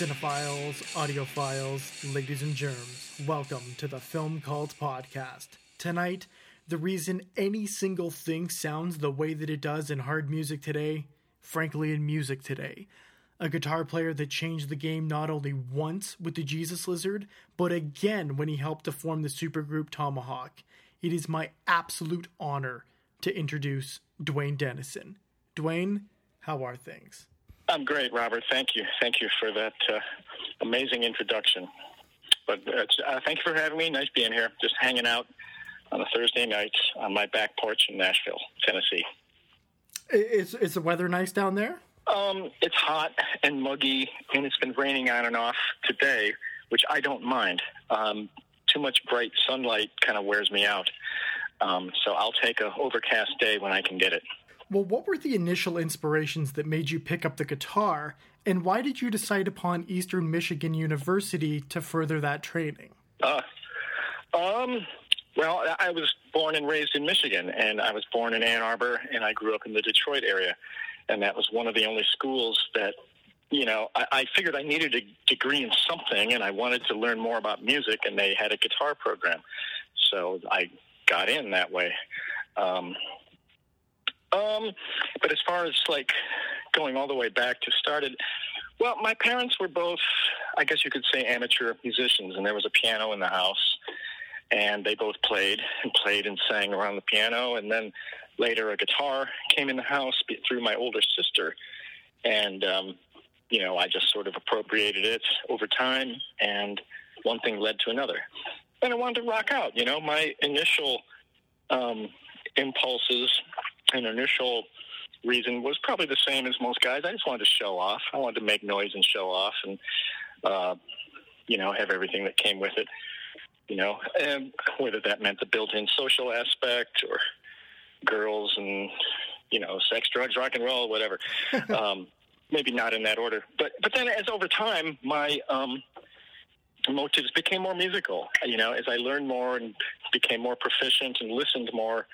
cinephiles, audiophiles, ladies and germs, welcome to the Film Cult Podcast. Tonight, the reason any single thing sounds the way that it does in hard music today, frankly, in music today. A guitar player that changed the game not only once with the Jesus Lizard, but again when he helped to form the supergroup Tomahawk. It is my absolute honor to introduce Duane Denison. Duane, how are things? I'm great, Robert. Thank you. Thank you for that uh, amazing introduction. But uh, thank you for having me. Nice being here. Just hanging out on a Thursday night on my back porch in Nashville, Tennessee. Is, is the weather nice down there? Um, it's hot and muggy, and it's been raining on and off today, which I don't mind. Um, too much bright sunlight kind of wears me out. Um, so I'll take a overcast day when I can get it. Well, what were the initial inspirations that made you pick up the guitar, and why did you decide upon Eastern Michigan University to further that training? Uh, um, well, I was born and raised in Michigan, and I was born in Ann Arbor, and I grew up in the Detroit area, and that was one of the only schools that, you know, I, I figured I needed a degree in something, and I wanted to learn more about music, and they had a guitar program, so I got in that way. Um, um, but as far as like going all the way back to started, well, my parents were both, I guess you could say, amateur musicians, and there was a piano in the house, and they both played and played and sang around the piano, and then later a guitar came in the house through my older sister, and um, you know I just sort of appropriated it over time, and one thing led to another, and I wanted to rock out. You know, my initial um, impulses an initial reason was probably the same as most guys. I just wanted to show off. I wanted to make noise and show off, and uh, you know, have everything that came with it. You know, and whether that meant the built-in social aspect or girls and you know, sex, drugs, rock and roll, whatever. um, maybe not in that order, but but then as over time, my um, motives became more musical. You know, as I learned more and became more proficient and listened more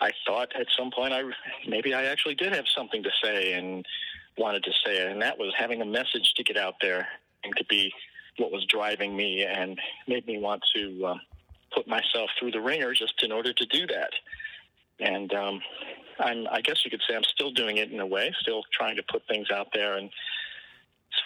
I thought at some point I maybe I actually did have something to say and wanted to say it, and that was having a message to get out there and to be what was driving me and made me want to um, put myself through the ringer just in order to do that. And um, I'm, I guess you could say I'm still doing it in a way, still trying to put things out there and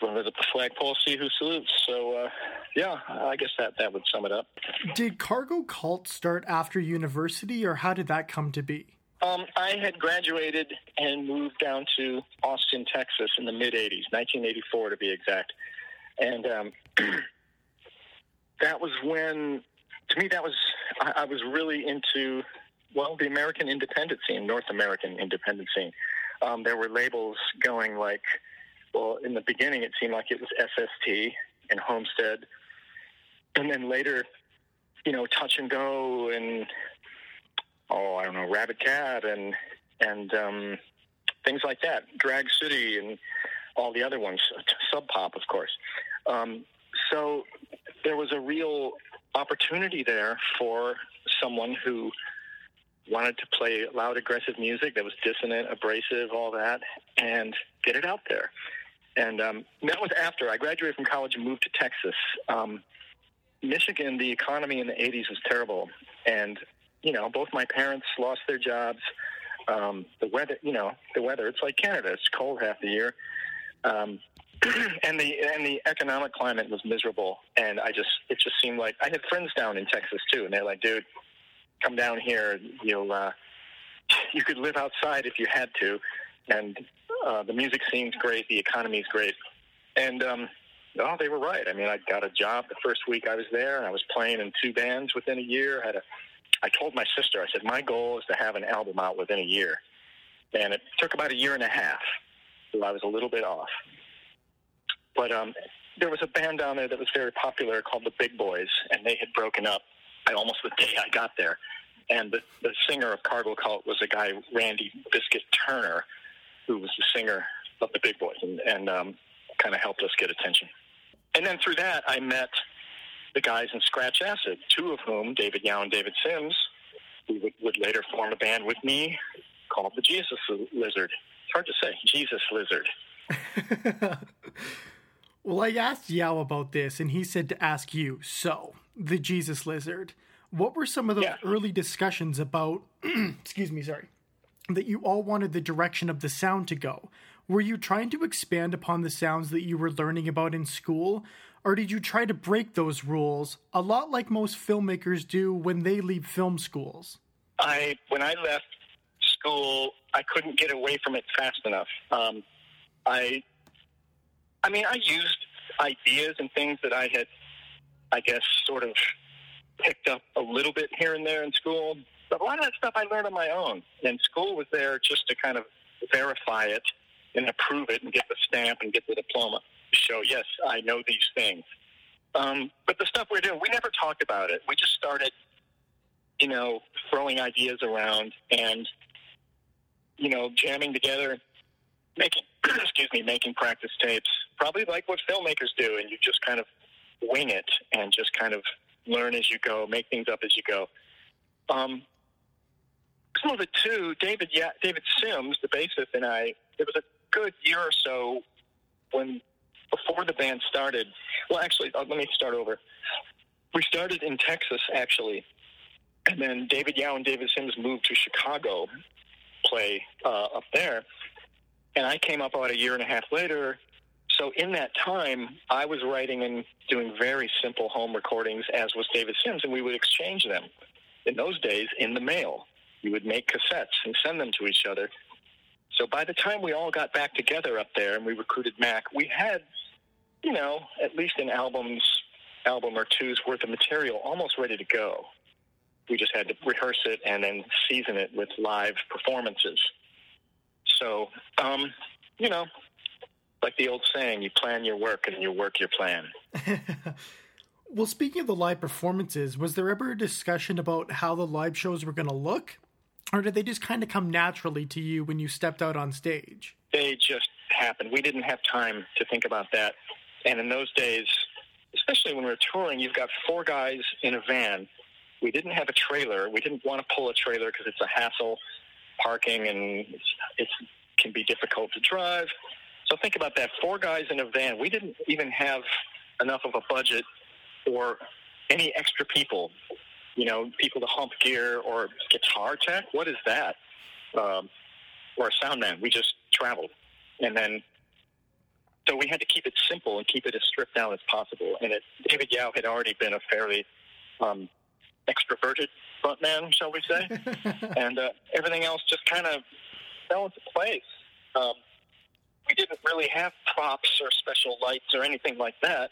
with the flagpole, see who salutes. So, uh, yeah, I guess that, that would sum it up. Did Cargo Cult start after university, or how did that come to be? Um, I had graduated and moved down to Austin, Texas in the mid 80s, 1984 to be exact. And um, that was when, to me, that was, I, I was really into, well, the American independent scene, North American independent scene. Um, there were labels going like, well, in the beginning, it seemed like it was SST and Homestead, and then later, you know, Touch and Go and oh, I don't know, Rabbit Cat and and um, things like that, Drag City and all the other ones, Sub Pop, of course. Um, so there was a real opportunity there for someone who wanted to play loud, aggressive music that was dissonant, abrasive, all that, and get it out there. And um, that was after I graduated from college and moved to Texas. Um, Michigan, the economy in the 80s was terrible. And, you know, both my parents lost their jobs. Um, the weather, you know, the weather, it's like Canada. It's cold half the year. Um, and the and the economic climate was miserable. And I just it just seemed like I had friends down in Texas too, and they're like, dude, come down here. You'll uh, you could live outside if you had to, and uh, the music scene's great, the economy's great, and um, oh, they were right. I mean, I got a job the first week I was there, and I was playing in two bands within a year. I had a, I told my sister, I said, my goal is to have an album out within a year, and it took about a year and a half. So I was a little bit off, but um, there was a band down there that was very popular called the Big Boys, and they had broken up. I almost the day I got there, and the, the singer of Cargo Cult was a guy Randy Biscuit Turner, who was the singer of the Big Boys, and, and um, kind of helped us get attention. And then through that, I met the guys in Scratch Acid, two of whom, David Yow and David Sims, who would, would later form a band with me called the Jesus Lizard. It's hard to say, Jesus Lizard. Well, I asked Yow about this, and he said to ask you. So, the Jesus lizard. What were some of those Yeah. early discussions about? excuse me, sorry. That you all wanted the direction of the sound to go. Were you trying to expand upon the sounds that you were learning about in school, or did you try to break those rules, a lot like most filmmakers do when they leave film schools? I when I left school, I couldn't get away from it fast enough. Um, I, I mean, I used ideas and things that I had, I guess, sort of picked up a little bit here and there in school. But a lot of that stuff I learned on my own, and school was there just to kind of verify it and approve it and get the stamp and get the diploma to show yes, I know these things. Um, but the stuff we're doing, we never talked about it. We just started you know, throwing ideas around and, you know, jamming together, making, excuse me, making practice tapes, probably like what filmmakers do. And you just kind of wing it and just kind of learn as you go, make things up as you go. Um, of it too, David, yeah, David Sims, the bassist, and I, it was a good year or so when, before the band started. Well, actually, uh, let me start over. We started in Texas, actually, and then David Yow and David Sims moved to Chicago, play uh, up there, and I came up about a year and a half later. So in that time, I was writing and doing very simple home recordings, as was David Sims, and we would exchange them. In those days, in the mail, we would make cassettes and send them to each other. So by the time we all got back together up there and we recruited Mac, we had, you know, at least an album's album or two's worth of material almost ready to go we just had to rehearse it and then season it with live performances. So, um, you know, like the old saying, you plan your work and you work your plan. well, speaking of the live performances, was there ever a discussion about how the live shows were going to look? Or did they just kind of come naturally to you when you stepped out on stage? They just happened. We didn't have time to think about that. And in those days, especially when we were touring, you've got four guys in a van we didn't have a trailer. We didn't want to pull a trailer because it's a hassle, parking, and it can be difficult to drive. So think about that: four guys in a van. We didn't even have enough of a budget for any extra people. You know, people to hump gear or guitar tech. What is that? Um, or a sound man. We just traveled, and then so we had to keep it simple and keep it as stripped down as possible. And it, David Yow had already been a fairly um, extroverted frontman, shall we say, and uh, everything else just kind of fell into place. Um, we didn't really have props or special lights or anything like that.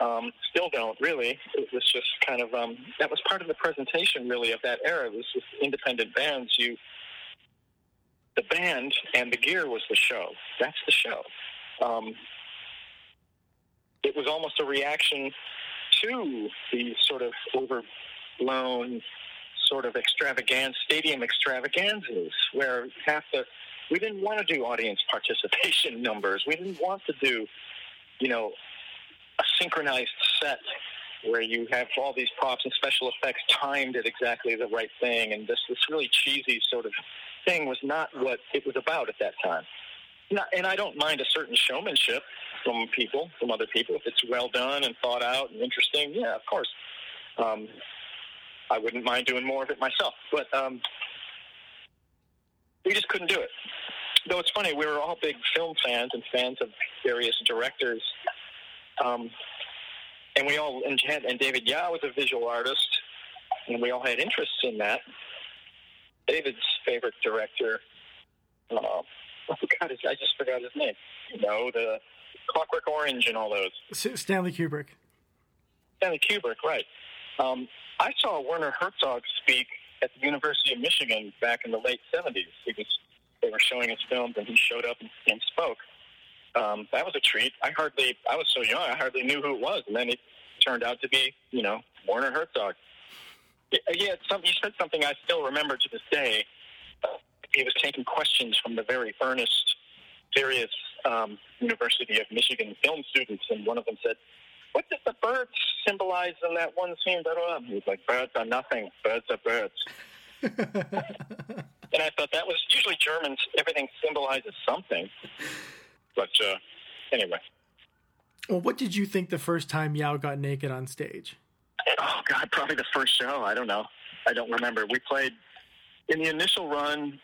Um, still don't really. It was just kind of um, that was part of the presentation really of that era. It was just independent bands. You, the band and the gear was the show. That's the show. Um, it was almost a reaction to the sort of overblown sort of extravagance, stadium extravaganzas, where half the we didn't want to do audience participation numbers. We didn't want to do, you know, a synchronized set where you have all these props and special effects timed at exactly the right thing, and this this really cheesy sort of thing was not what it was about at that time. Not, and I don't mind a certain showmanship from people, from other people, if it's well done and thought out and interesting. Yeah, of course. Um, I wouldn't mind doing more of it myself, but um, we just couldn't do it. Though it's funny, we were all big film fans and fans of various directors, um, and we all and, had, and David Yow was a visual artist, and we all had interests in that. David's favorite director, uh, oh God, I just forgot his name. You know, the Clockwork Orange and all those. Stanley Kubrick. Stanley Kubrick, right. Um, I saw Werner Herzog speak at the University of Michigan back in the late 70s. He was, they were showing his films, and he showed up and, and spoke. Um, that was a treat. I hardly, I was so young, I hardly knew who it was, and then it turned out to be, you know, Werner Herzog. Yeah, some, he said something I still remember to this day. Uh, he was taking questions from the very earnest, serious um, University of Michigan film students, and one of them said, what does the birds symbolize in that one scene? Blah. He was like, birds are nothing. Birds are birds. and I thought that was usually Germans. Everything symbolizes something. But uh, anyway. Well, what did you think the first time Yow got naked on stage? Oh God, probably the first show. I don't know. I don't remember. We played in the initial run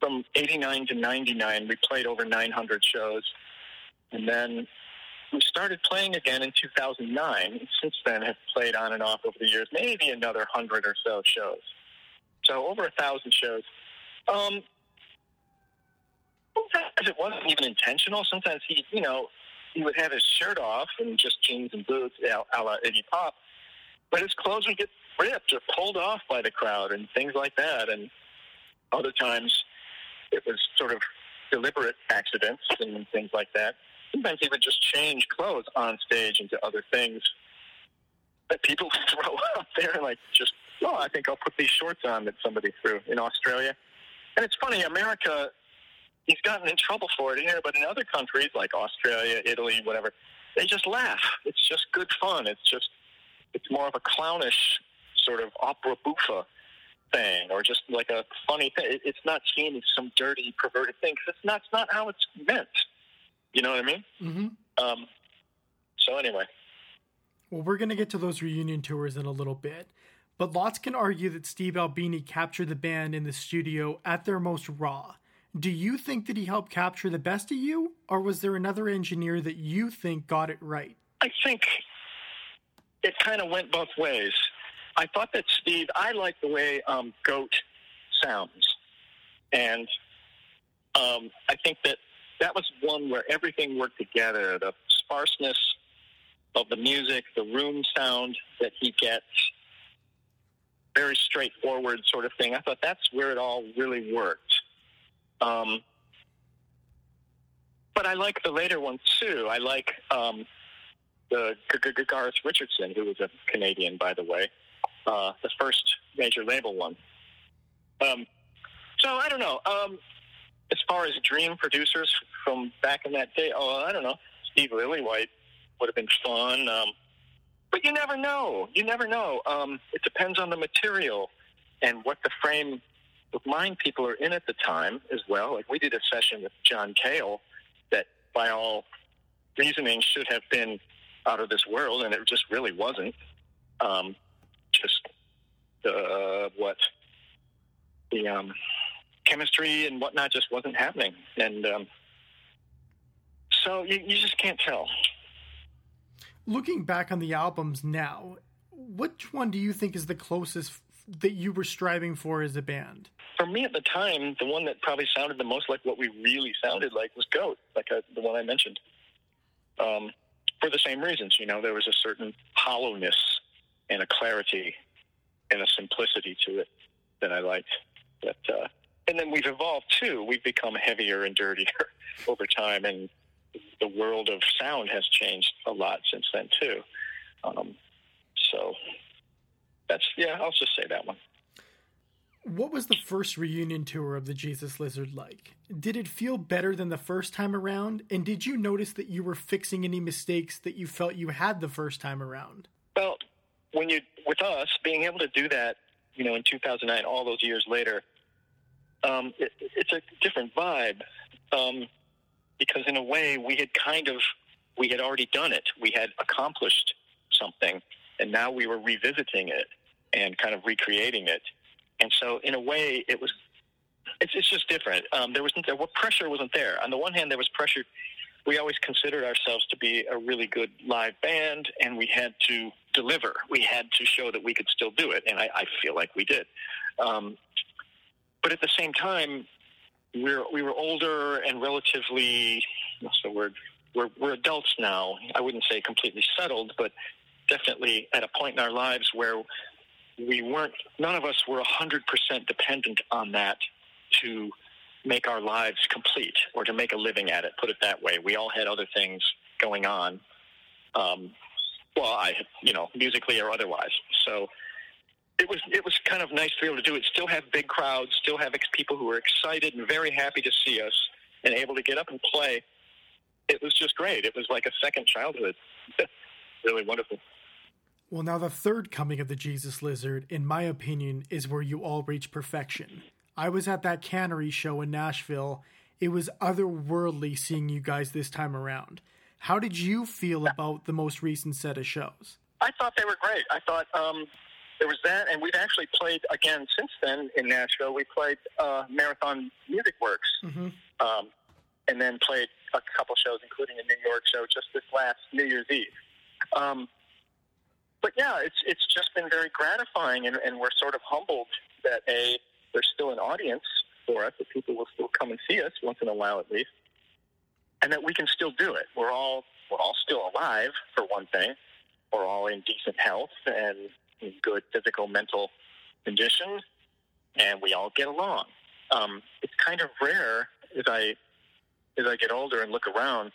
from '89 to '99. We played over 900 shows, and then we started playing again in 2009. Since then, have played on and off over the years, maybe another hundred or so shows. So over a thousand shows. Um, sometimes it wasn't even intentional. Sometimes he, you know, he would have his shirt off and just jeans and boots, a la Iggy Pop, but his clothes would get ripped or pulled off by the crowd and things like that. And other times it was sort of deliberate accidents and things like that. Sometimes he would just change clothes on stage into other things that people throw out there, like just, oh, I think I'll put these shorts on that somebody threw in Australia. And it's funny, America, he's gotten in trouble for it here, but in other countries like Australia, Italy, whatever, they just laugh. It's just good fun. It's just, it's more of a clownish sort of opera buffa thing, or just like a funny thing. It's not seen as some dirty, perverted thing because it's not, it's not how it's meant. You know what I mean? Mm-hmm. Um, so anyway. Well, we're going to get to those reunion tours in a little bit, but lots can argue that Steve Albini captured the band in the studio at their most raw. Do you think that he helped capture the best of you, or was there another engineer that you think got it right? I think it kind of went both ways. I thought that Steve, I like the way um, Goat sounds. And um, I think that that was one where everything worked together the sparseness of the music, the room sound that he gets, very straightforward sort of thing. I thought that's where it all really worked. Um, but I like the later ones too. I like um, the Garth Richardson, who was a Canadian, by the way, uh, the first major label one. Um, so I don't know. Um, as far as dream producers from back in that day, oh, I don't know. Steve Lillywhite would have been fun. Um, but you never know. You never know. Um, it depends on the material and what the frame of mind people are in at the time as well. Like we did a session with John Cale that, by all reasoning, should have been out of this world, and it just really wasn't. Um, just uh, what the um, chemistry and whatnot just wasn't happening, and um, so you, you just can't tell. Looking back on the albums now, which one do you think is the closest that you were striving for as a band? For me at the time, the one that probably sounded the most like what we really sounded like was Goat, like uh, the one I mentioned. Um, for the same reasons, you know, there was a certain hollowness and a clarity and a simplicity to it that I liked. That, uh, and then we've evolved too. We've become heavier and dirtier over time, and the world of sound has changed a lot since then too. Um, so that's yeah, I'll just say that one. What was the first reunion tour of the Jesus Lizard like? Did it feel better than the first time around? And did you notice that you were fixing any mistakes that you felt you had the first time around? Well, when you with us being able to do that, you know, in 2009, all those years later, um, it, it's a different vibe um, because in a way we had kind of we had already done it. We had accomplished something, and now we were revisiting it and kind of recreating it. And so, in a way, it was it's, it's just different. Um, there wasn't there, what pressure wasn't there. On the one hand, there was pressure. We always considered ourselves to be a really good live band, and we had to deliver. We had to show that we could still do it, and I, I feel like we did. Um, but at the same time, we're we were older and relatively what's the word? We're we're adults now. I wouldn't say completely settled, but definitely at a point in our lives where we weren't, none of us were 100% dependent on that to make our lives complete or to make a living at it, put it that way. We all had other things going on. Um, well, I, you know, musically or otherwise. So it was it was kind of nice to be able to do it. Still have big crowds, still have ex- people who were excited and very happy to see us, and able to get up and play. It was just great. It was like a second childhood. really wonderful. Well, now the third coming of the Jesus Lizard, in my opinion, is where you all reach perfection. I was at that cannery show in Nashville. It was otherworldly seeing you guys this time around. How did you feel about the most recent set of shows? I thought they were great. I thought um, there was that, and we've actually played again since then in Nashville. We played uh, Marathon Music Works, mm-hmm. um, and then played a couple shows, including a New York show just this last New Year's Eve. Um, but yeah, it's it's just been very gratifying, and, and we're sort of humbled that a there's still an audience for us, that people will still come and see us once in a while at least, and that we can still do it. We're all we're all still alive for one thing. We're all in decent health and in good physical mental condition, and we all get along. Um, it's kind of rare as I as I get older and look around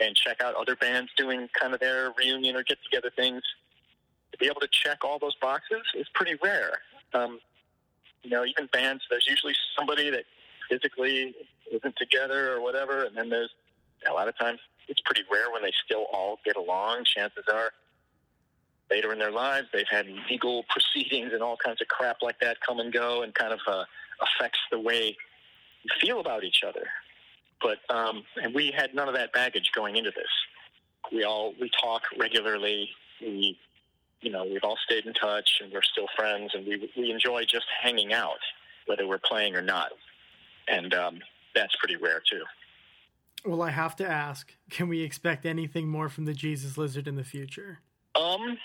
and check out other bands doing kind of their reunion or get together things. To be able to check all those boxes is pretty rare. Um, you know, even bands, there's usually somebody that physically isn't together or whatever, and then there's a lot of times it's pretty rare when they still all get along. Chances are later in their lives they've had legal proceedings and all kinds of crap like that come and go and kind of uh, affects the way you feel about each other. But um, and we had none of that baggage going into this. We all we talk regularly. We you know we've all stayed in touch and we're still friends and we we enjoy just hanging out whether we're playing or not. And um, that's pretty rare too. Well, I have to ask: Can we expect anything more from the Jesus Lizard in the future? Um,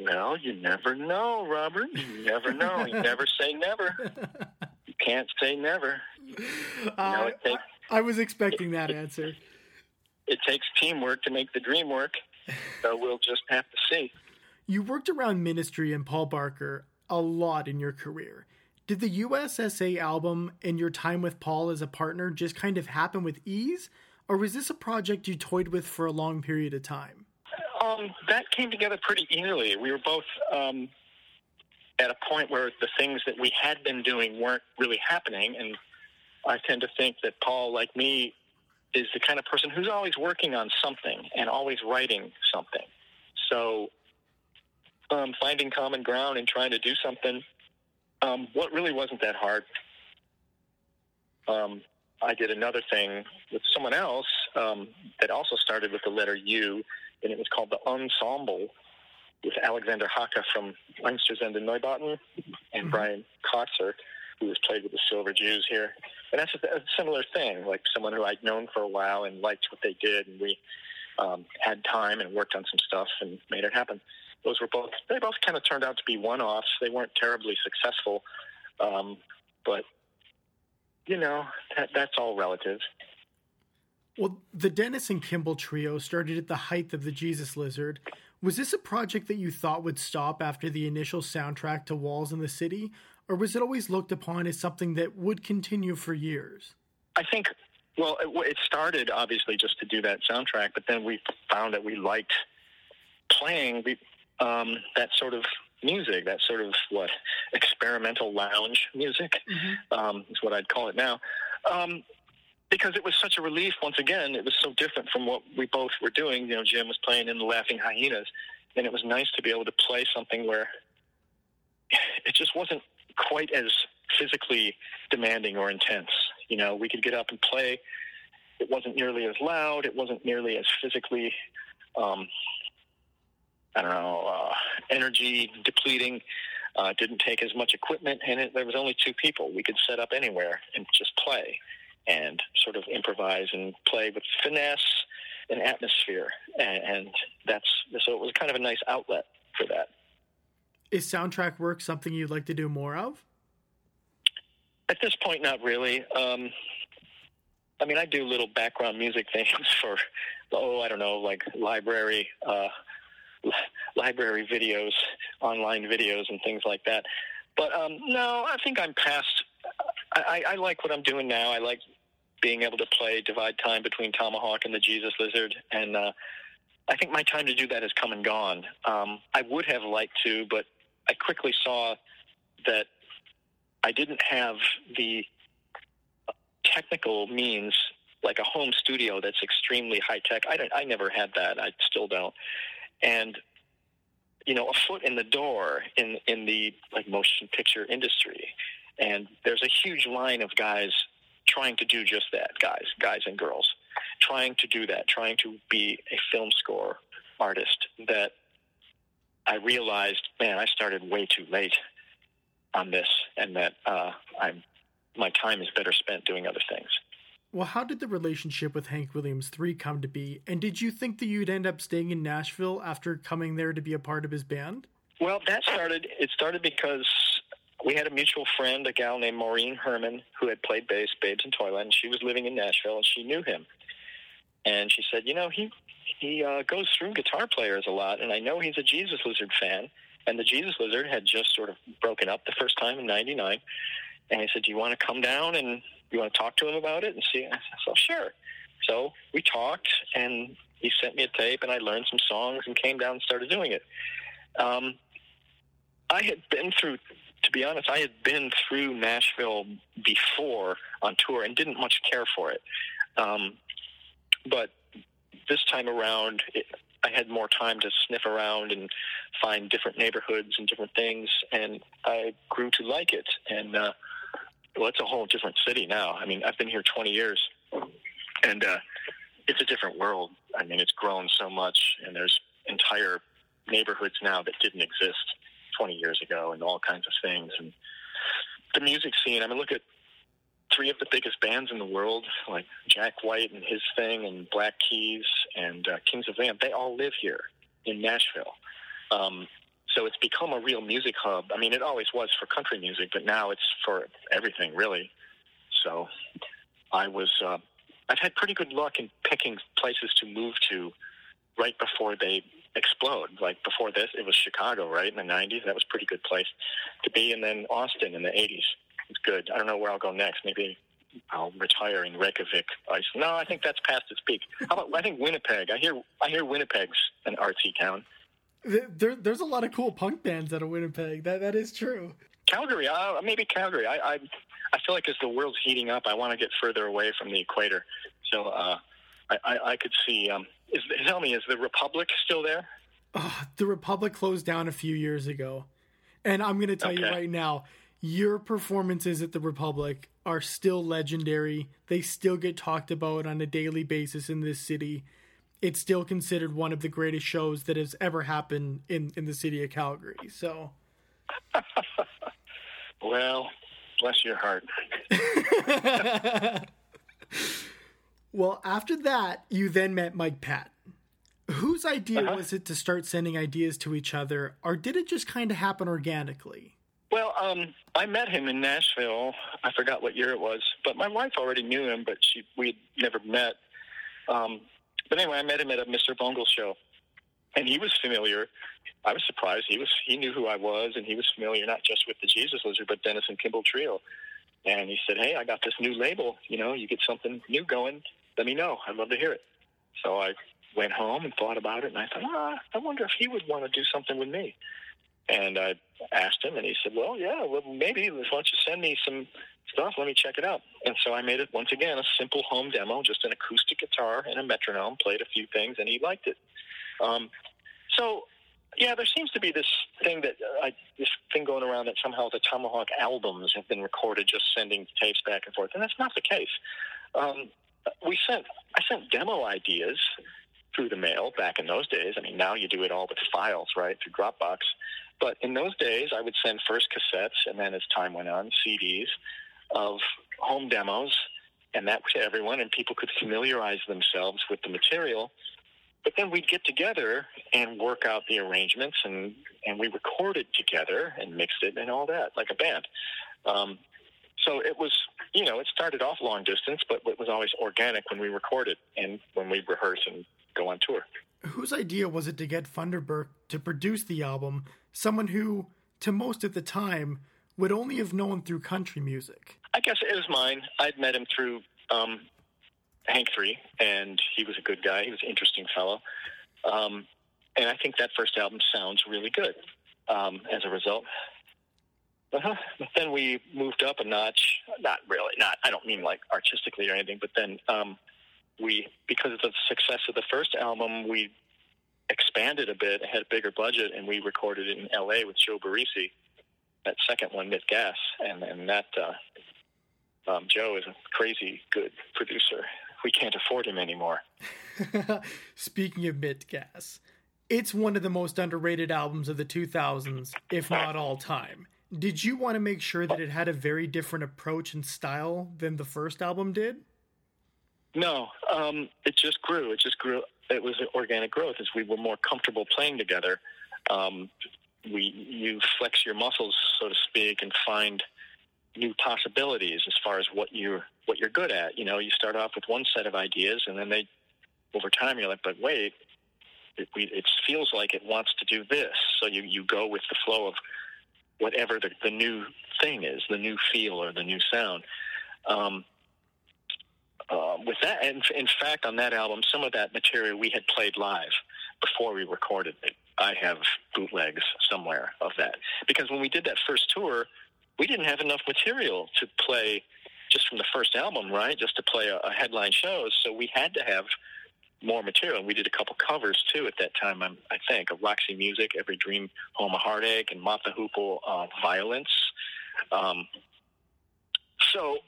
well, you never know, Robert. You never know. You never say never. You can't say never. You know, takes, I, was expecting that answer. It takes teamwork to make the dream work, so we'll just have to see. You worked around ministry and Paul Barker a lot in your career. Did the USSA album and your time with Paul as a partner just kind of happen with ease? Or was this a project you toyed with for a long period of time? Um, that came together pretty easily. We were both um, at a point where the things that we had been doing weren't really happening, and I tend to think that Paul, like me, is the kind of person who's always working on something and always writing something. So, um, finding common ground and trying to do something, um, what really wasn't that hard. Um, I did another thing with someone else um, that also started with the letter U, and it was called the Unsemble with Alexander Hacke from Einstürzende Neubauten and mm-hmm. Brian Kotzur, who has played with the Silver Jews here. And that's a, a, similar thing, like someone who I'd known for a while and liked what they did, and we um, had time and worked on some stuff and made it happen. Those were both, they both kind of turned out to be one offs. They weren't terribly successful, um, but you know, that, that's all relative. Well, the Denison Kimball trio started at the height of the Jesus Lizard. Was this a project that you thought would stop after the initial soundtrack to Walls in the City, or was it always looked upon as something that would continue for years? I think, well, it, it started obviously just to do that soundtrack, but then we found that we liked playing um, that sort of music, that sort of what experimental lounge music mm-hmm. um, is what I'd call it now. Um, because it was such a relief. Once again, it was so different from what we both were doing. You know, Jim was playing in the Laughing Hyenas, and it was nice to be able to play something where it just wasn't quite as physically demanding or intense. You know, we could get up and play. It wasn't nearly as loud. It wasn't nearly as physically um, I don't know, uh, energy depleting. Uh, didn't take as much equipment, and it, there was only two people. We could set up anywhere and just play, and sort of improvise and play with finesse and atmosphere, and, and that's so it was kind of a nice outlet for that. Is soundtrack work something you'd like to do more of? At this point, not really. Um, I mean, I do little background music things for, oh, I don't know, like library uh, library videos, online videos, and things like that. But um, no, I think I'm past. I, I like what I'm doing now. I like being able to play divide time between Tomahawk and the Jesus Lizard, and uh, I think my time to do that has come and gone. Um, I would have liked to, but I quickly saw that I didn't have the technical means like a home studio that's extremely high tech. I. I never had that. I still don't and you know a foot in the door in in the like motion picture industry and there's a huge line of guys trying to do just that guys guys and girls trying to do that, trying to be a film score artist, that I realized, man, I started way too late on this, and that uh, I'm my time is better spent doing other things. Well, how did the relationship with Hank Williams III come to be? And did you think that you'd end up staying in Nashville after coming there to be a part of his band? Well, that started, it started because we had a mutual friend, a gal named Maureen Herman, who had played bass, Babes in Toyland, and she was living in Nashville, and she knew him. And she said, you know, he he uh, goes through guitar players a lot, and I know he's a Jesus Lizard fan. And the Jesus Lizard had just sort of broken up the first time in '99. And he said, "Do you want to come down and you want to talk to him about it and see?" I said, "So sure." So we talked, and he sent me a tape, and I learned some songs and came down and started doing it. Um, I had been through, to be honest, I had been through Nashville before on tour and didn't much care for it. Um, but this time around, it, I had more time to sniff around and find different neighborhoods and different things, and I grew to like it. And uh, well, it's a whole different city now. I mean, I've been here 20 years, and uh, it's a different world. I mean, it's grown so much, and there's entire neighborhoods now that didn't exist 20 years ago, and all kinds of things. And the music scene. I mean, look at three of the biggest bands in the world, like Jack White and his thing, and Black Keys and uh, Kings of Leon. They all live here in Nashville. Um, so it's become a real music hub. I mean, it always was for country music, but now it's for everything, really. So I was, uh, I've had pretty good luck in picking places to move to right before they explode. Like before this, it was Chicago, right in the '90s. That was a pretty good place to be, and then Austin in the '80s. It's good. I don't know where I'll go next. Maybe I'll retire in Reykjavik. No, I think that's past its peak. How about I think Winnipeg? I hear I hear Winnipeg's an artsy town. There, there's a lot of cool punk bands out of Winnipeg. That that is true. Calgary, uh, maybe Calgary. I, I I feel like as the world's heating up, I want to get further away from the equator. So uh, I, I, I could see. Um, is, tell me, is the Republic still there? Oh, the Republic closed down a few years ago, and I'm going to tell okay. you right now, your performances at the Republic are still legendary. They still get talked about on a daily basis in this city it's still considered one of the greatest shows that has ever happened in in the city of Calgary. So, well, bless your heart. well, after that, you then met Mike Patton. Whose idea uh-huh. was it to start sending ideas to each other, or did it just kind of happen organically? Well, um, I met him in Nashville. I forgot what year it was, but my wife already knew him, but she we'd never met. Um, but anyway, I met him at a Mr. Bungle show, and he was familiar. I was surprised. He was he knew who I was, and he was familiar not just with the Jesus Lizard, but Denison Kimball Trio. And he said, "Hey, I got this new label. You know, you get something new going. Let me know. I'd love to hear it." So I went home and thought about it, and I thought, ah, I wonder if he would want to do something with me. And I asked him, and he said, "Well, yeah, well, maybe. Why don't you send me some stuff? Let me check it out." And so I made it once again a simple home demo, just an acoustic guitar and a metronome. Played a few things, and he liked it. Um, so, yeah, there seems to be this thing that uh, this thing going around that somehow the Tomahawk albums have been recorded just sending tapes back and forth, and that's not the case. Um, we sent I sent demo ideas through the mail back in those days. I mean, now you do it all with files, right, through Dropbox. But in those days, I would send first cassettes, and then as time went on, CDs of home demos, and that to everyone, and people could familiarize themselves with the material. But then we'd get together and work out the arrangements, and and we recorded together and mixed it and all that like a band. Um, so it was, you know, it started off long distance, but it was always organic when we recorded and when we rehearse and go on tour. Whose idea was it to get Funderburk to produce the album? Someone who, to most at the time, would only have known through country music. I guess it was mine. I'd met him through um, Hank Three, and he was a good guy. He was an interesting fellow. Um, and I think that first album sounds really good um, as a result. Uh-huh. But then we moved up a notch. Not really. Not. I don't mean like artistically or anything. But then um, we, because of the success of the first album, we expanded a bit, had a bigger budget, and we recorded it in L.A. with Joe Barresi. That second one, Mit Gas, and and that uh, um, Joe is a crazy good producer. we can't afford him anymore. Speaking of Mit Gas, it's one of the most underrated albums of the 2000s, if not all time. Did you want to make sure that it had a very different approach and style than the first album did? No, um, it just grew. It just grew. It was organic growth as we were more comfortable playing together. Um, we you flex your muscles, so to speak, and find new possibilities as far as what you're what you're good at. You know, you start off with one set of ideas, and then they over time you're like, but wait, it, we, it feels like it wants to do this. So you you go with the flow of whatever the, the new thing is, the new feel or the new sound. Um, uh, with that, and in fact, on that album, some of that material we had played live before we recorded it. I have bootlegs somewhere of that because when we did that first tour, we didn't have enough material to play just from the first album, right? Just to play a, a headline shows, so we had to have more material. And we did a couple covers too at that time. I'm, i think of Roxy Music, "Every Dream Home a Heartache," and the Hoople, uh, "Violence." Um, so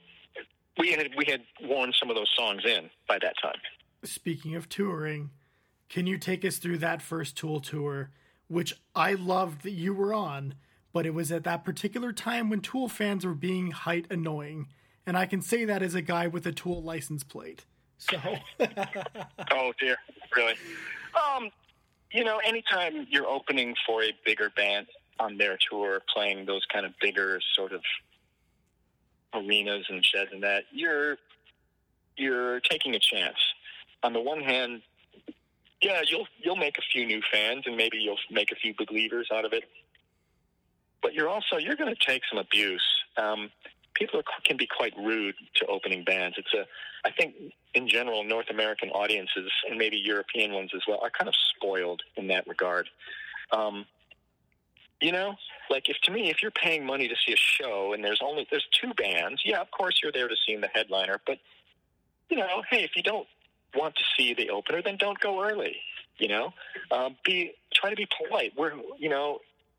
we had we had worn some of those songs in by that time. Speaking of touring, can you take us through that first Tool tour, which I loved that you were on, but it was at that particular time when Tool fans were being height annoying, and I can say that as a guy with a Tool license plate. So. oh dear, really? Um, you know, anytime you're opening for a bigger band on their tour, playing those kind of bigger sort of arenas and sheds and that, you're you're taking a chance. On the one hand, yeah, you'll you'll make a few new fans and maybe you'll make a few believers out of it. But you're also you're going to take some abuse. Um, people are, can be quite rude to opening bands. It's a I think in general North American audiences and maybe European ones as well are kind of spoiled in that regard. Um, you know, like if to me, if you're paying money to see a show and there's only there's two bands, yeah, of course you're there to see the headliner. But you know, hey, if you don't want to see the opener, then don't go early. You know, um, be try to be polite. We're you know,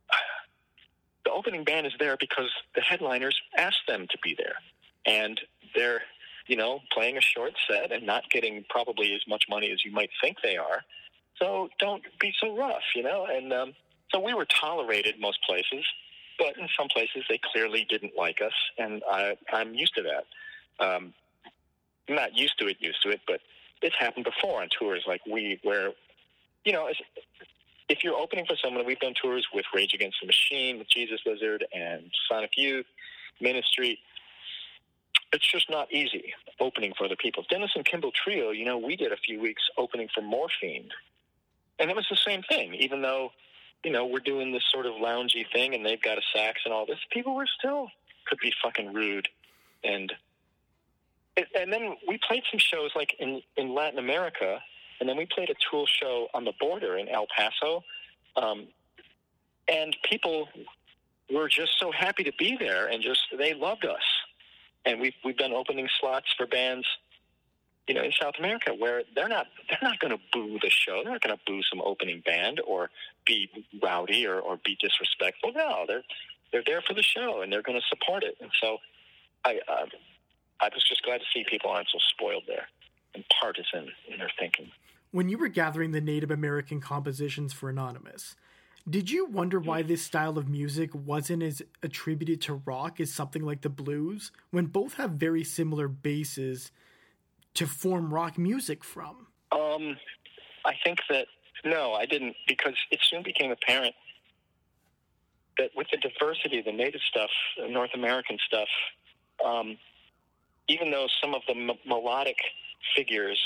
the opening band is there because the headliners asked them to be there, and they're you know playing a short set and not getting probably as much money as you might think they are. So don't be so rough, you know, and um, so we were tolerated most places, but in some places they clearly didn't like us, and I, I'm used to that. Um, not used to it, used to it, but it's happened before on tours like we, where, you know, if you're opening for someone, we've done tours with Rage Against the Machine, with Jesus Lizard, and Sonic Youth, Ministry. It's just not easy opening for other people. Denison Kimball Trio, you know, we did a few weeks opening for Morphine, and it was the same thing. Even though you know, we're doing this sort of loungy thing and they've got a sax and all this, people were still could be fucking rude. And and then we played some shows like in, in Latin America, and then we played a Tool show on the border in El Paso. Um, and people were just so happy to be there and just they loved us. And we've we've done opening slots for bands you know, in South America, where they're not they're not going to boo the show. They're not going to boo some opening band or be rowdy or, or be disrespectful. No, they're they're there for the show and they're going to support it. And so, I uh, I was just glad to see people aren't so spoiled there and partisan in their thinking. When you were gathering the Native American compositions for Anonymous, did you wonder why this style of music wasn't as attributed to rock as something like the blues, when both have very similar bases? To form rock music from? Um, I think that no, I didn't because it soon became apparent that with the diversity of the native stuff, North American stuff, um, even though some of the m- melodic figures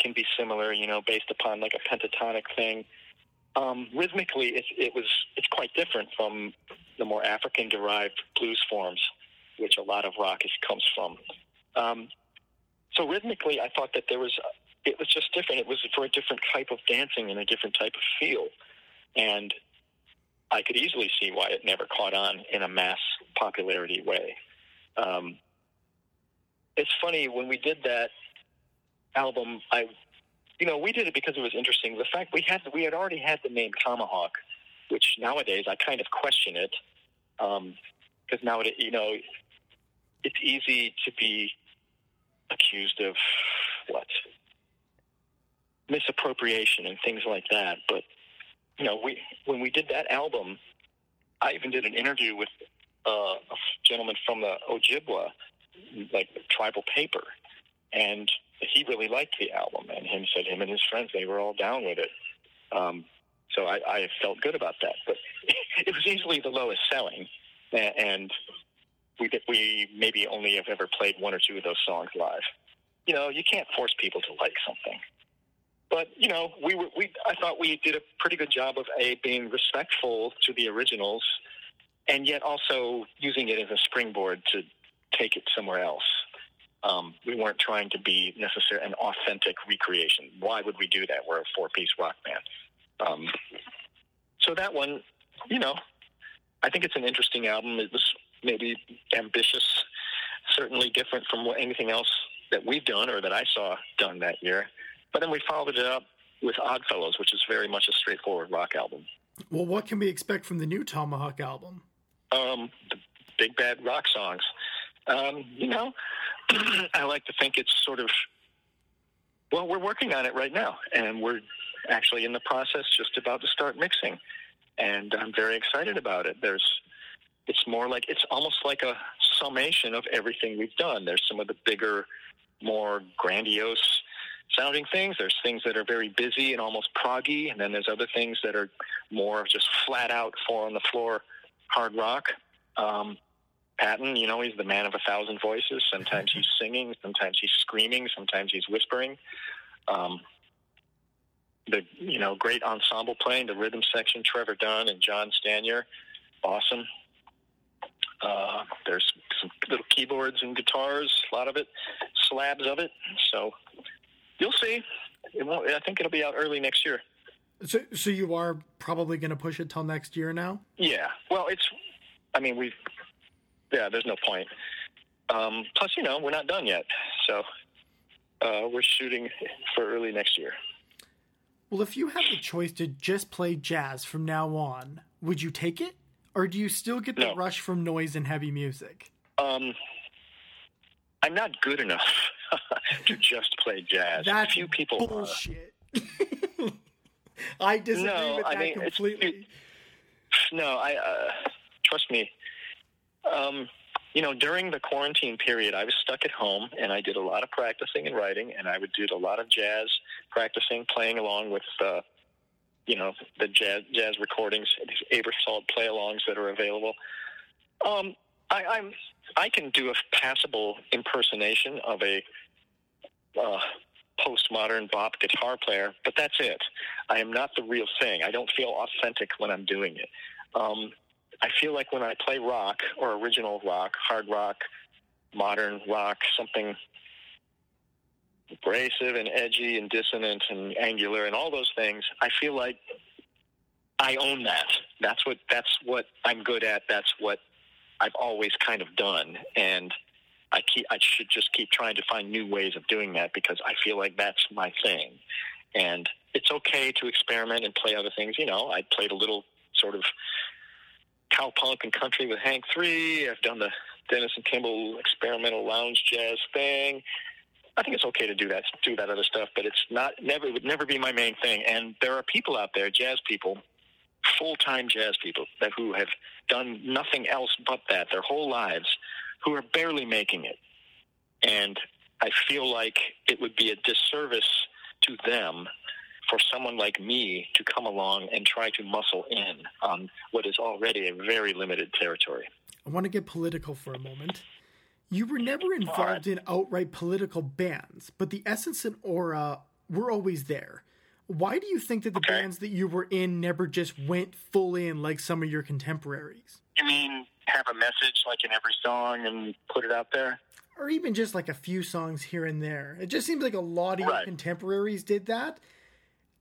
can be similar, you know, based upon like a pentatonic thing, um, rhythmically it, it was it's quite different from the more African-derived blues forms, which a lot of rock is, comes from. Um, so rhythmically, I thought that there was it was just different. It was for a different type of dancing and a different type of feel, and I could easily see why it never caught on in a mass popularity way. Um, it's funny when we did that album. I, you know, we did it because it was interesting. The fact we had we had already had the name Tomahawk, which nowadays I kind of question it because um, nowadays, you know, it's easy to be accused of what misappropriation and things like that. But you know, we when we did that album, I even did an interview with uh, a gentleman from the Ojibwa, like tribal paper, and he really liked the album. And him said him and his friends they were all down with it. Um, so I, I felt good about that. But it was easily the lowest selling, and we we maybe only have ever played one or two of those songs live. You know, you can't force people to like something. But you know, we were we I thought we did a pretty good job of a being respectful to the originals, and yet also using it as a springboard to take it somewhere else. Um, we weren't trying to be necessarily an authentic recreation. Why would we do that? We're a four-piece rock band. Um, so that one, you know, I think it's an interesting album. It was maybe ambitious, certainly different from what, anything else that we've done or that I saw done that year. But then we followed it up with Oddfellows, which is very much a straightforward rock album. Well, what can we expect from the new Tomahawk album? Um, the big bad rock songs. Um, you know, I like to think it's sort of well, we're working on it right now, and we're actually in the process, just about to start mixing, and I'm very excited about it. There's, it's more like it's almost like a summation of everything we've done. There's some of the bigger, more grandiose sounding things. There's things that are very busy and almost proggy, and then there's other things that are more just flat out four on the floor hard rock. Um, Patton, you know, he's the man of a thousand voices. Sometimes he's singing, sometimes he's screaming, sometimes he's whispering. Um, the you know great ensemble playing, the rhythm section, Trevor Dunn and John Stanier, awesome. Uh, there's some little keyboards and guitars, a lot of it, slabs of it. So you'll see. It won't, I think it'll be out early next year. So, so you are probably going to push it till next year now? Yeah. Well, it's. I mean, we've. Yeah, there's no point. Um, plus, you know, we're not done yet, so uh, we're shooting for early next year. Well, if you had the choice to just play jazz from now on, would you take it, or do you still get the No. rush from noise and heavy music? Um, I'm not good enough to just play jazz. That's Few people. bullshit. I disagree No, with I mean, it's- completely. No, I uh, trust me. Um, you know, during the quarantine period, I was stuck at home, and I did a lot of practicing and writing, and I would do a lot of jazz practicing, playing along with, uh, you know, the jazz jazz recordings, these Aebersold play-alongs that are available. Um, I, I'm I can do a passable impersonation of a uh, postmodern bop guitar player, but that's it. I am not the real thing. I don't feel authentic when I'm doing it. Um, I feel like when I play rock or original rock, hard rock, modern rock, something abrasive and edgy and dissonant and angular and all those things, I feel like I own that. That's what that's what I'm good at. That's what I've always kind of done, and I keep I should just keep trying to find new ways of doing that because I feel like that's my thing, and it's okay to experiment and play other things. You know, I played a little sort of cowpunk and country with Hank Three. I've done the Denison Kimball experimental lounge jazz thing. I think it's okay to do that, do that other stuff, but it's not never it would never be my main thing. And there are people out there, jazz people, full time jazz people that who have done nothing else but that their whole lives, who are barely making it. And I feel like it would be a disservice to them for someone like me to come along and try to muscle in on what is already a very limited territory. I want to get political for a moment. You were never involved in outright political bands, but the essence and aura were always there. Why do you think that the Okay. bands that you were in never just went full in like some of your contemporaries? You mean have a message like in every song and put it out there? Or even just like a few songs here and there. It just seems like a lot of your Right. contemporaries did that.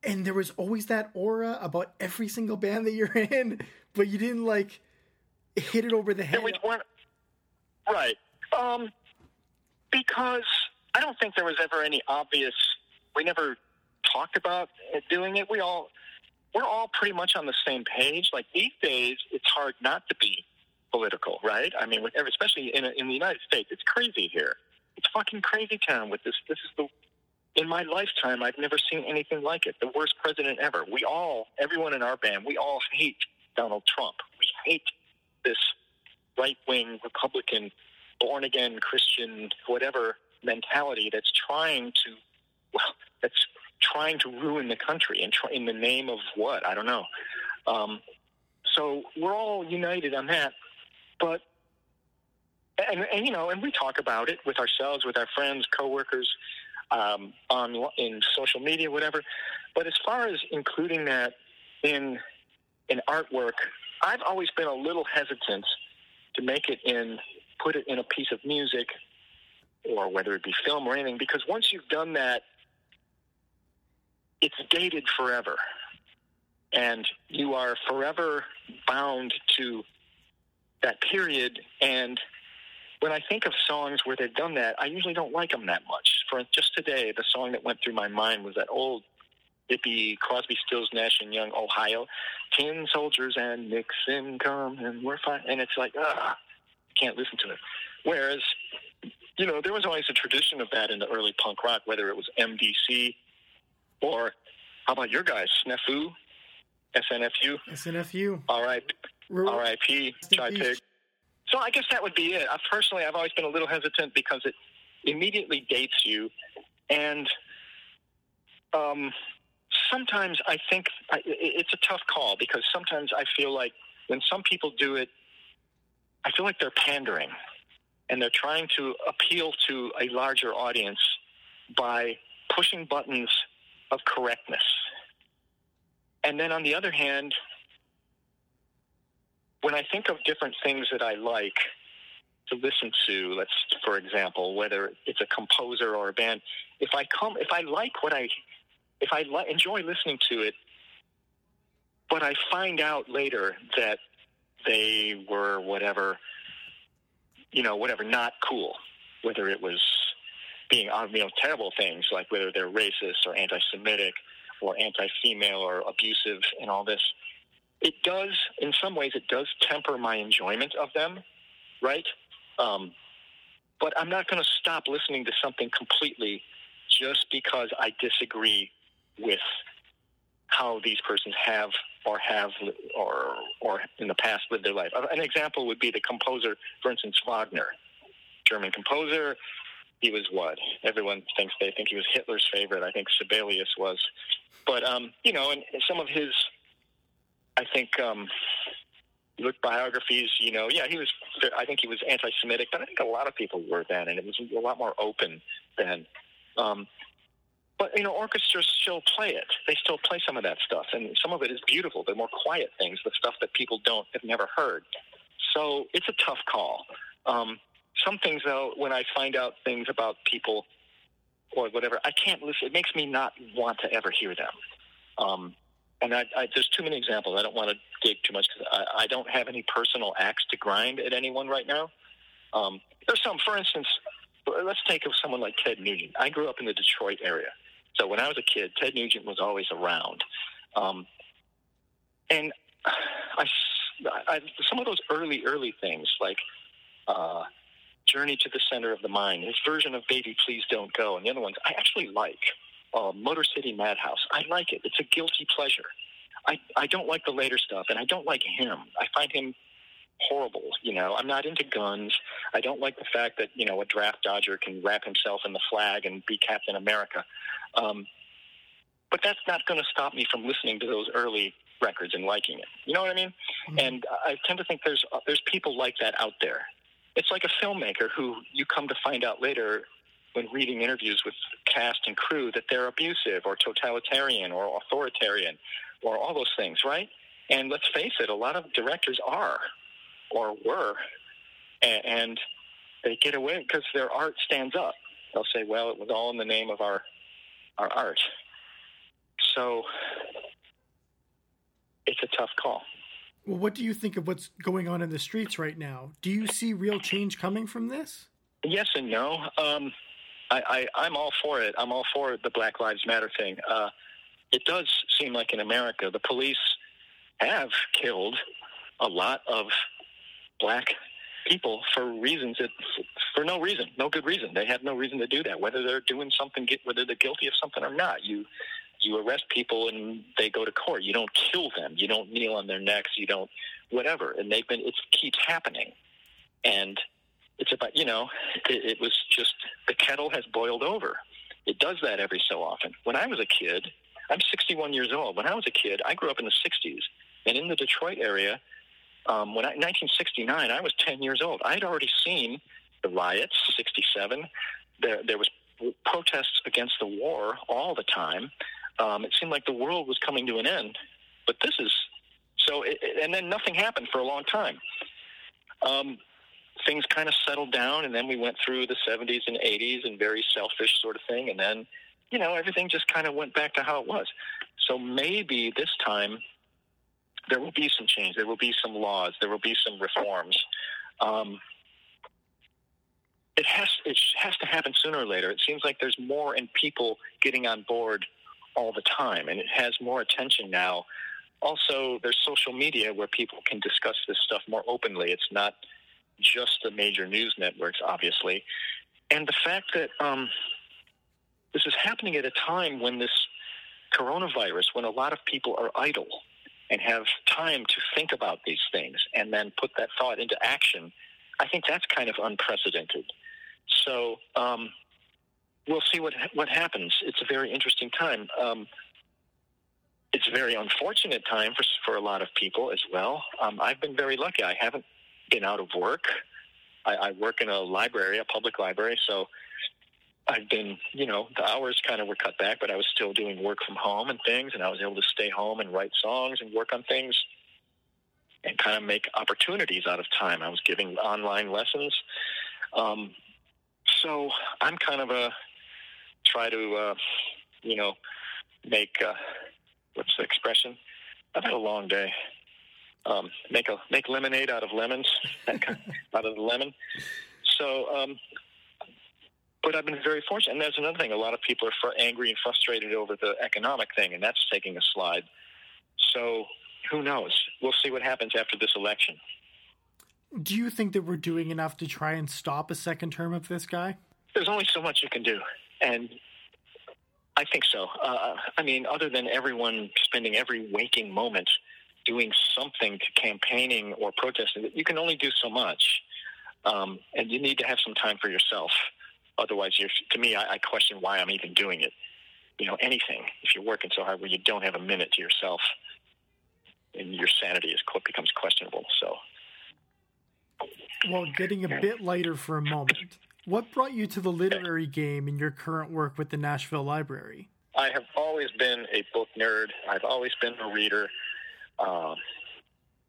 And there was always that aura about every single band that you're in, but you didn't like hit it over the head. Yeah, we weren't right. Um, because I don't think there was ever any obvious. We never talked about doing it. We all we're all pretty much on the same page. Like these days, it's hard not to be political, right? I mean, especially in in the United States, it's crazy here. It's fucking crazy town with this. This is the in my lifetime, I've never seen anything like it. The worst president ever. We all, everyone in our band, we all hate Donald Trump. We hate this right wing Republican, born again Christian, whatever mentality that's trying to, well, that's trying to ruin the country and try, in the name of what? I don't know. Um, so we're all united on that. But and, and you know, and we talk about it with ourselves, with our friends, coworkers, um, on in social media, whatever. But as far as including that in in artwork, I've always been a little hesitant to make it in, put it in a piece of music, or whether it be film or anything, because once you've done that, it's dated forever, and you are forever bound to that period and when I think of songs where they've done that, I usually don't like them that much. For just today, the song that went through my mind was that old hippie Crosby, Stills, Nash and Young, Ohio, tin soldiers and Nixon come and we're fine. And it's like, ah, can't listen to it. Whereas, you know, there was always a tradition of that in the early punk rock, whether it was MDC or how about your guys, Snefu, SNFU, SNFU, R.I.P. Chi Pig. So I guess that would be it. I, personally, I've always been a little hesitant because it immediately dates you, and um, sometimes I think I, it's a tough call because sometimes I feel like when some people do it, I feel like they're pandering, and they're trying to appeal to a larger audience by pushing buttons of correctness. And then on the other hand, when I think of different things that I like to listen to, let's for example, whether it's a composer or a band, if I come, if I like what I, if I li- enjoy listening to it, but I find out later that they were whatever, you know, whatever, not cool, whether it was being, you know, terrible things like whether they're racist or anti-Semitic or anti-female or abusive and all this it does, in some ways, it does temper my enjoyment of them, right? Um, but I'm not going to stop listening to something completely just because I disagree with how these persons have or have or or in the past lived their life. An example would be the composer, for instance, Wagner, German composer. He was what everyone thinks they think he was Hitler's favorite. I think Sibelius was, but um, you know, and some of his I think um, look biographies. You know, yeah, he was. I think he was anti-Semitic, but I think a lot of people were then, and it was a lot more open then. Um, but you know, orchestras still play it. They still play some of that stuff, and some of it is beautiful. The more quiet things, the stuff that people don't have never heard. So it's a tough call. Um, some things, though, when I find out things about people or whatever, I can't listen. It makes me not want to ever hear them. Um, and I, I, there's too many examples. I don't want to dig too much because I, I, don't have any personal axe to grind at anyone right now. Um, there's some, for instance, let's take someone like Ted Nugent. I grew up in the Detroit area, so when I was a kid, Ted Nugent was always around, um, and I, I, some of those early, early things like. Uh, Journey to the Center of the Mind, his version of Baby Please Don't Go, and the other ones I actually like uh, Motor City Madhouse. I like it. It's a guilty pleasure. I, I don't like the later stuff, and I don't like him. I find him horrible. You know, I'm not into guns. I don't like the fact that you know a draft dodger can wrap himself in the flag and be Captain America. Um, but that's not going to stop me from listening to those early records and liking it. You know what I mean? Mm-hmm. And I tend to think there's uh, there's people like that out there. It's like a filmmaker who you come to find out later when reading interviews with cast and crew that they're abusive or totalitarian or authoritarian or all those things, right? And let's face it, a lot of directors are or were, and they get away because their art stands up. They'll say, "Well, it was all in the name of our our art." So it's a tough call. Well, what do you think of what's going on in the streets right now? Do you see real change coming from this? Yes and no. Um, I, I, am all for it. I'm all for the Black Lives Matter thing. Uh, it does seem like in America, the police have killed a lot of black people for reasons that for no reason, no good reason. They have no reason to do that. Whether they're doing something, whether they're guilty of something or not, you you arrest people and they go to court. You don't kill them. You don't kneel on their necks. You don't whatever. And they've been. It keeps happening, and it's about you know it, it was just the kettle has boiled over. It does that every so often. When I was a kid, I'm 61 years old. When I was a kid, I grew up in the 60s, and in the Detroit area, um, when I, 1969, I was 10 years old. I had already seen the riots, 67. There, there was protests against the war all the time. Um, it seemed like the world was coming to an end. But this is so, it, and then nothing happened for a long time. Um, things kind of settled down, and then we went through the 70s and 80s and very selfish sort of thing, and then, you know, everything just kind of went back to how it was. So maybe this time there will be some change. There will be some laws. There will be some reforms. Um, it has it has to happen sooner or later. It seems like there's more and people getting on board all the time, and it has more attention now. Also, there's social media where people can discuss this stuff more openly. It's not just the major news networks, obviously, and the fact that um, this is happening at a time when this coronavirus, when a lot of people are idle and have time to think about these things and then put that thought into action, I think that's kind of unprecedented. So um, we'll see what what happens. It's a very interesting time. Um, it's a very unfortunate time for for a lot of people as well. Um, I've been very lucky. I haven't been out of work. I, I work in a library, a public library, so I've been, you know, the hours kind of were cut back, but I was still doing work from home and things, and I was able to stay home and write songs and work on things and kind of make opportunities out of time. I was giving online lessons. Um, so I'm kind of a try to, uh, you know, make, uh, what's the expression? I've had a long day. Um, make a make lemonade out of lemons, out of the lemon. So um, but I've been very fortunate. And there's another thing: a lot of people are fr- angry and frustrated over the economic thing, and that's taking a slide. So who knows? We'll see what happens after this election. Do you think that we're doing enough to try and stop a second term of this guy? There's only so much you can do, and I think so. Uh, I mean, other than everyone spending every waking moment doing something to campaigning or protesting, you can only do so much, um, and you need to have some time for yourself. Otherwise, you're, to me, I, I question why I'm even doing it. You know, anything. If you're working so hard where you don't have a minute to yourself, and your sanity is becomes questionable. So, well, getting a bit lighter for a moment, what brought you to the literary game in your current work with the Nashville Library? I have always been a book nerd. I've always been a reader. Um,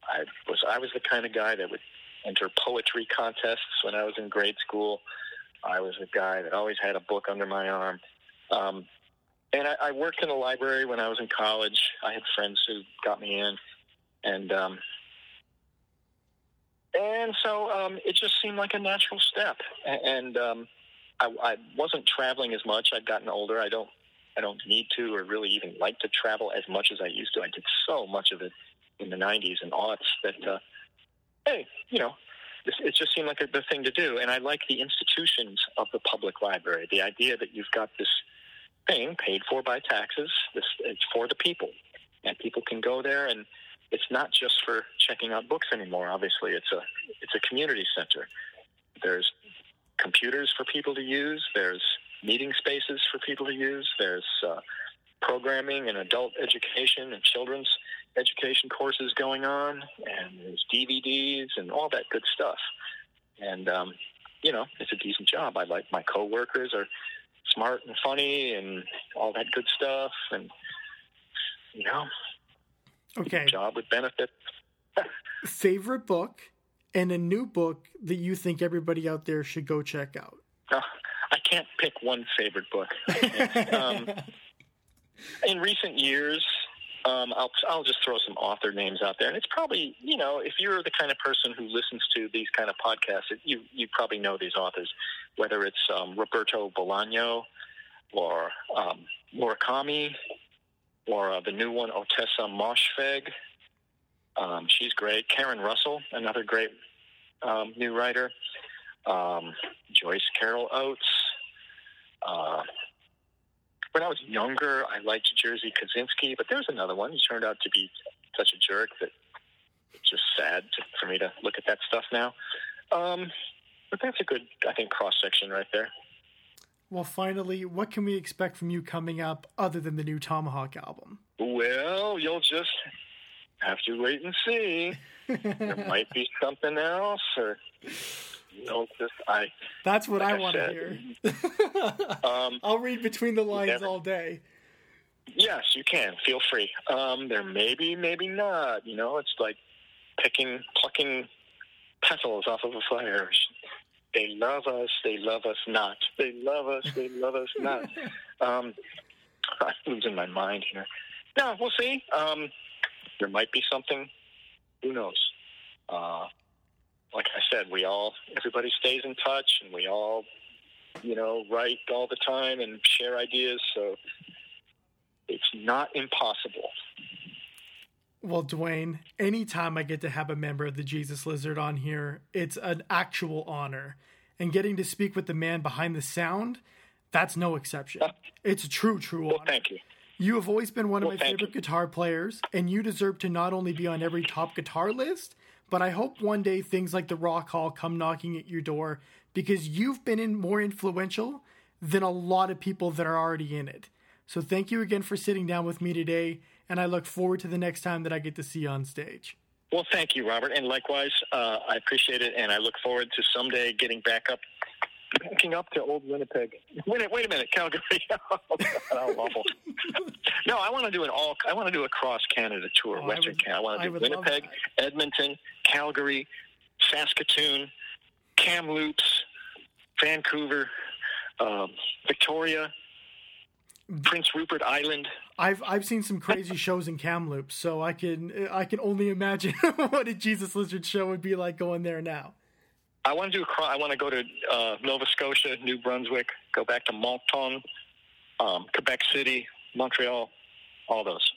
I was I was the kind of guy that would enter poetry contests when I was in grade school. I was a guy that always had a book under my arm. Um, and I, I worked in a library when I was in college. I had friends who got me in, and um, and so um, it just seemed like a natural step. And um, I, I wasn't traveling as much. I'd gotten older. I don't I don't need to or really even like to travel as much as I used to. I did so much of it in the 90s and aughts that, uh, hey, you know, it just seemed like a, the thing to do. And I like the institutions of the public library. The idea that you've got this thing paid for by taxes. This it's for the people, and people can go there, and it's not just for checking out books anymore. Obviously, it's a it's a community center. There's computers for people to use. There's meeting spaces for people to use. There's uh, programming and adult education and children's education courses going on, and there's DVDs and all that good stuff. And um, you know, it's a decent job. I like my coworkers are smart and funny and all that good stuff, and you know, okay, job with benefits. Favorite book and a new book that you think everybody out there should go check out. Uh, I can't pick one favorite book. um, in recent years, um, I'll I'll just throw some author names out there, and it's probably you know if you're the kind of person who listens to these kind of podcasts, you you probably know these authors, whether it's um, Roberto Bolaño or um, Murakami or uh, the new one Ottessa Moshfegh. Um, she's great. Karen Russell, another great um, new writer. Um, Joyce Carol Oates. Uh, when I was younger, I liked Jerzy Kosinski, but there's another one. He turned out to be such a jerk that it's just sad to, for me to look at that stuff now. Um, but that's a good, I think, cross section right there. Well, finally, what can we expect from you coming up other than the new Tomahawk album? Well, you'll just have to wait and see. there might be something else, or just I. That's what like I, I want to hear. um, I'll read between the lines never, all day. Yes, you can. Feel free. Um, there may be, maybe not. You know, it's like picking, plucking petals off of a fire. They love us. They love us not. They love us. They love us not. Um, I'm losing my mind here. No, we'll see. Um, there might be something. Who knows? Uh, like I said, we all, everybody stays in touch, and we all, you know, write all the time and share ideas. So it's not impossible. Well, Duane, anytime I get to have a member of the Jesus Lizard on here, it's an actual honor. And getting to speak with the man behind the sound, that's no exception. Uh, it's a true, true well, honor. Thank you. You have always been one of well, my favorite you. guitar players, and you deserve to not only be on every top guitar list, but I hope one day things like the Rock Hall come knocking at your door because you've been in more influential than a lot of people that are already in it. So thank you again for sitting down with me today and I look forward to the next time that I get to see you on stage. Well, thank you, Robert, and likewise, uh, I appreciate it, and I look forward to someday getting back up, backing up to old Winnipeg. Wait, wait a minute, Calgary. oh, God, awful. no, I want to do an all. I want to do a cross Canada tour, oh, Western Canada. I want to do Winnipeg, Edmonton, Calgary, Saskatoon, Kamloops, Vancouver, um, Victoria, Prince Rupert Island. I've I've seen some crazy shows in Kamloops, so I can I can only imagine what a Jesus Lizard show would be like going there now. I want to do a I want to go to uh, Nova Scotia, New Brunswick, go back to Moncton, um, Quebec City, Montreal, all those.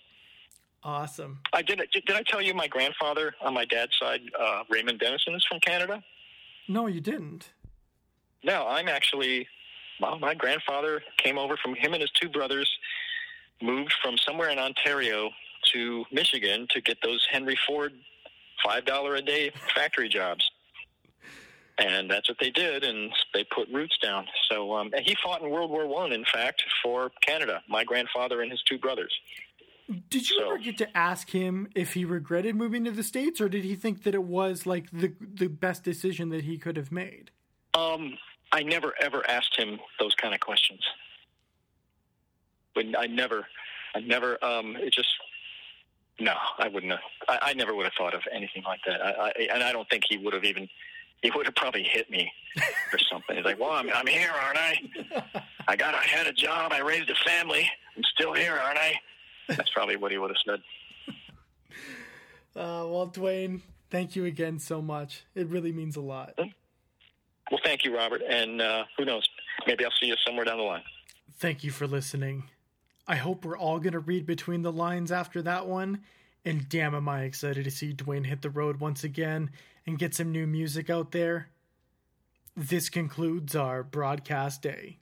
Awesome. I did. Did I tell you my grandfather on my dad's side, uh, Raymond Denison, is from Canada? No, you didn't. No, I'm actually well, my grandfather came over from him and his two brothers moved from somewhere in Ontario to Michigan to get those Henry Ford five dollar a day factory jobs. And that's what they did, and they put roots down. So, um, and he fought in World War One, in fact, for Canada. My grandfather and his two brothers. Did you so, ever get to ask him if he regretted moving to the states, or did he think that it was like the the best decision that he could have made? Um, I never ever asked him those kind of questions. When I never, I never. Um, it just no, I wouldn't have. I, I never would have thought of anything like that. I, I, and I don't think he would have even. He would have probably hit me or something. He's like, "Well, I'm, I'm here, aren't I? I got. I had a job. I raised a family. I'm still here, aren't I?" That's probably what he would have said. Uh, well, Duane, thank you again so much. It really means a lot. Well, thank you, Robert. And uh, who knows? Maybe I'll see you somewhere down the line. Thank you for listening. I hope we're all going to read between the lines after that one. And damn, am I excited to see Duane hit the road once again and get some new music out there. This concludes our broadcast day.